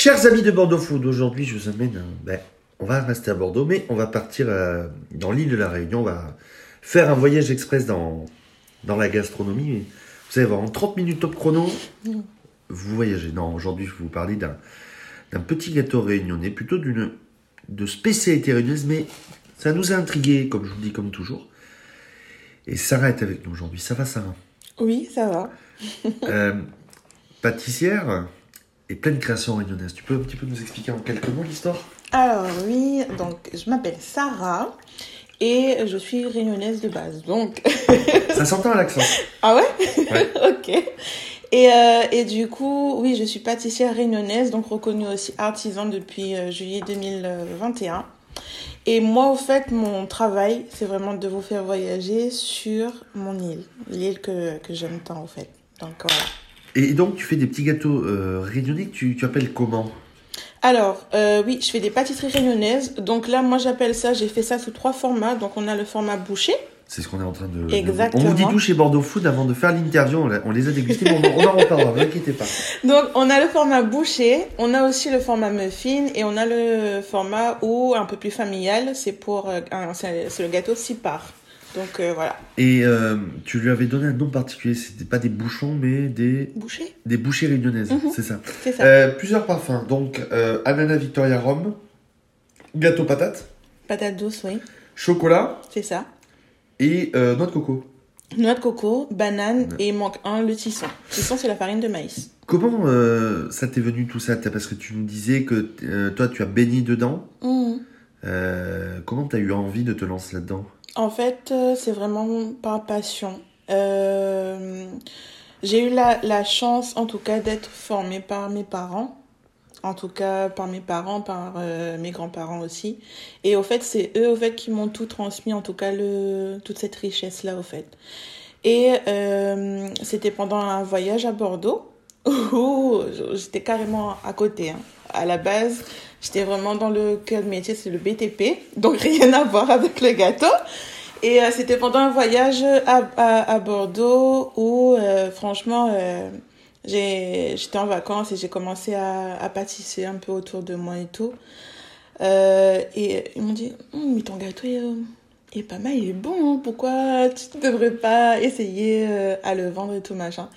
Chers amis de Bordeaux Food, aujourd'hui je vous amène. ben, on va rester à Bordeaux, mais on va partir euh, dans l'île de la Réunion. On va faire un voyage express dans, dans la gastronomie. Vous allez voir, en 30 minutes top chrono, vous voyagez. Non, aujourd'hui je vais vous parler d'un d'un petit gâteau réunionnais, plutôt d'une de spécialité réunionnaise, mais ça nous a intrigué, comme je vous le dis, comme toujours. Et Sarah est avec nous aujourd'hui. Ça va, Sarah? Oui, ça va. Euh, pâtissière? Et pleine création réunionnaise. Tu peux un petit peu nous expliquer en quelques mots l'histoire? Alors oui, donc je m'appelle Sarah et je suis réunionnaise de base. Donc, Ça s'entend à l'accent. ah ouais? Ouais. Ok. Et, euh, et du coup, oui, je suis pâtissière réunionnaise, donc reconnue aussi artisan depuis euh, juillet 2021. Et moi, au fait, mon travail, c'est vraiment de vous faire voyager sur mon île, l'île que, que j'aime tant, au fait. Donc voilà. Et donc, tu fais des petits gâteaux euh, réunionnais que tu, tu appelles comment? Alors, euh, oui, je fais des pâtisseries réunionnaises. Donc là, moi, j'appelle ça, j'ai fait ça sous trois formats. Donc, on a le format bouché. C'est ce qu'on est en train de. de- Exactement. On vous dit tout chez Bordeaux Food avant de faire l'interview. On, les a dégustés, mais on, en reparlera, ne vous inquiétez pas. Donc, on a le format bouché, on a aussi le format muffin et on a le format où, un peu plus familial, c'est pour euh, c'est le gâteau six parts. Donc, euh, voilà. Et euh, tu lui avais donné un nom particulier. C'était pas des bouchons, mais des, Bouché, des bouchées réunionnaises. Mhm. C'est ça. c'est ça. Euh, plusieurs parfums. Donc, ananas Victoria Rome, gâteau patate, Patate douce, oui, chocolat c'est ça. et noix de coco. Noix de coco, banane et manque un, le tisson. Tisson, c'est la farine de maïs. Comment ça t'est venu tout ça? Parce que tu nous disais que toi, tu as baigné dedans. Euh, comment t'as eu envie de te lancer là-dedans? En fait, euh, c'est vraiment par passion. Euh, j'ai eu la, chance, en tout cas, d'être formée par mes parents. En tout cas, par mes parents, par euh, mes grands-parents aussi. Et au fait, c'est eux, au fait, qui m'ont tout transmis, en tout cas, toute cette richesse-là, au fait. Et c'était pendant un voyage à Bordeaux où j'étais carrément à côté. hein. À la base, j'étais vraiment dans le cœur de métier, c'est le BTP, donc rien à voir avec le gâteau. Et euh, c'était pendant un voyage à, à, Bordeaux où, euh, franchement, euh, j'étais en vacances et j'ai commencé à, à pâtisser un peu autour de moi et tout. Euh, et ils m'ont dit, Hum, mais ton gâteau est, est pas mal, il est bon, hein. pourquoi tu ne devrais pas essayer à le vendre et tout machin.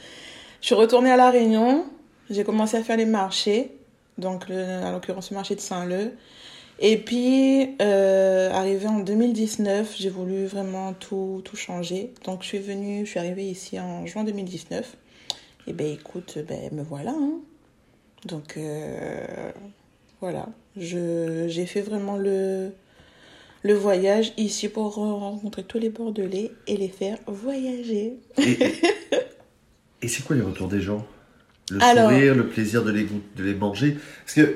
Je suis retournée à La Réunion, j'ai commencé à faire les marchés, donc le, à l'occurrence le marché de Saint-Leu. Et puis, euh, arrivé en 2019, j'ai voulu vraiment tout, tout changer. Donc, je suis venue, je suis arrivée ici en juin 2019. Et ben écoute, ben me voilà. hein. Donc, euh, voilà. J'ai fait vraiment le, le voyage ici pour rencontrer tous les Bordelais et les faire voyager. Et, et c'est quoi les retours des gens? Le Alors- sourire, le plaisir de les, de les manger Parce que,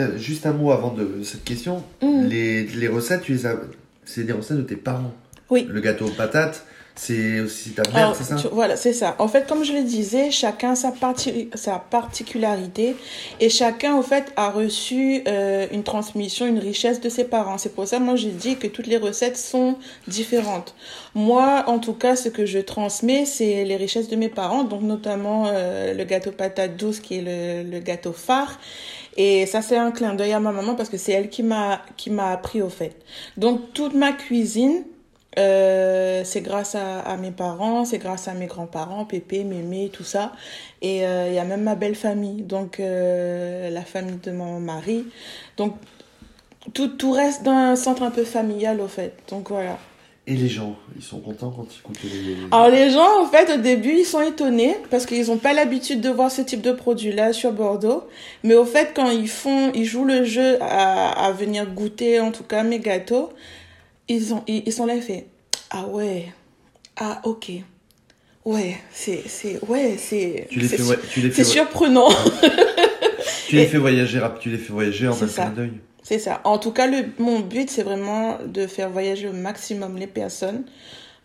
euh, juste un mot avant de cette question, Mhm. les, les recettes, tu les as... c'est des recettes de tes parents. Oui. Le gâteau aux patates, c'est aussi ta mère, c'est ça? tu- voilà, c'est ça. En fait, comme je le disais, chacun sa, parti- sa particularité et chacun, en fait, a reçu euh, une transmission, une richesse de ses parents. C'est pour ça, moi, je dis que toutes les recettes sont différentes. Moi, en tout cas, ce que je transmets, c'est les richesses de mes parents, donc notamment euh, le gâteau patate douce qui est le, le gâteau phare. Et ça, c'est un clin d'œil à ma maman parce que c'est elle qui m'a qui m'a appris au fait. Donc toute ma cuisine, euh, c'est grâce à, à mes parents, c'est grâce à mes grands-parents, Pépé, Mémé, tout ça. Et euh, il y a même ma belle famille, donc euh, la famille de mon mari. Donc tout, tout reste dans un centre un peu familial au fait. Donc voilà. Et les gens, ils sont contents quand ils écoutent les... Alors les gens, en fait, au début, ils sont étonnés parce qu'ils n'ont pas l'habitude de voir ce type de produit-là sur Bordeaux. Mais au fait, quand ils font, ils jouent le jeu à, à venir goûter, en tout cas, mes gâteaux, ils, ont, ils, ils sont là fait Ah ouais, ah ok. Ouais, c'est, c'est, ouais, c'est, Tu les c'est su- ouais, surprenant. tu les fais voyager, tu les fais voyager en un d'œil. C'est ça. En tout cas, le, mon but, c'est vraiment de faire voyager au maximum les personnes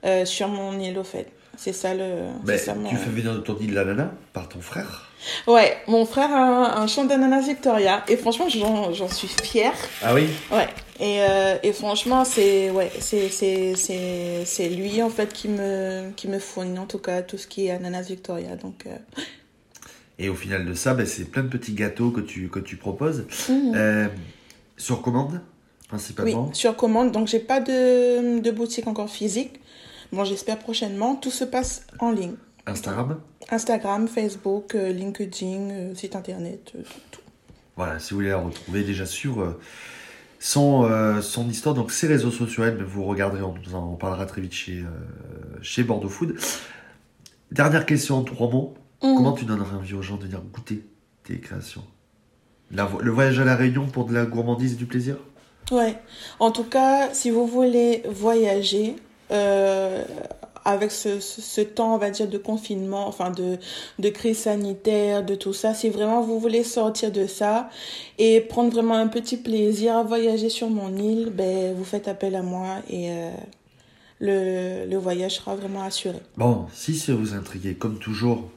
euh, sur mon île, au fait. C'est ça le. C'est ça mon- Tu fais venir de ton île l'ananas par ton frère? Ouais, mon frère a un, un champ d'ananas Victoria et franchement, j'en suis fière. Ah oui? Ouais. Et, euh, et franchement, c'est ouais, c'est lui en fait qui me qui me fournit en tout cas tout ce qui est ananas Victoria. Donc euh, Et au final de ça, ben, c'est plein de petits gâteaux que tu, que tu proposes. Mhm. Euh, sur commande, Oui, principalement. sur commande. Donc, j'ai pas de, de boutique encore physique. Bon, j'espère prochainement. Tout se passe en ligne. Instagram. Instagram, Facebook, euh, LinkedIn, euh, site internet, euh, tout. Voilà, si vous voulez la retrouver déjà sur son, euh, son histoire, donc ses réseaux sociaux, mais vous regarderez, on en parlera très vite chez, euh, chez Bordeaux Food. Dernière question en trois mots. Mhm. Comment tu donnerais envie aux gens de venir goûter tes créations? La Le voyage à la Réunion pour de la gourmandise et du plaisir? Ouais. En tout cas, si vous voulez voyager euh, avec ce, ce, ce temps, on va dire, de confinement, enfin de, de crise sanitaire, de tout ça, si vraiment vous voulez sortir de ça et prendre vraiment un petit plaisir à voyager sur mon île, ben, vous faites appel à moi et euh, le, le voyage sera vraiment assuré. Bon, si ça vous intrigue, comme toujours,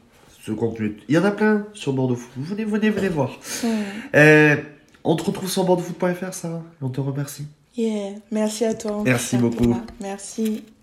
ce contenu, il y en a plein sur Bordeaux Food. Venez, venez, venez voir. Hmm. Euh, on te retrouve sur bordeauxfood.fr, Sarah. On te remercie. Yeah. Merci à toi. Merci beaucoup. Merci.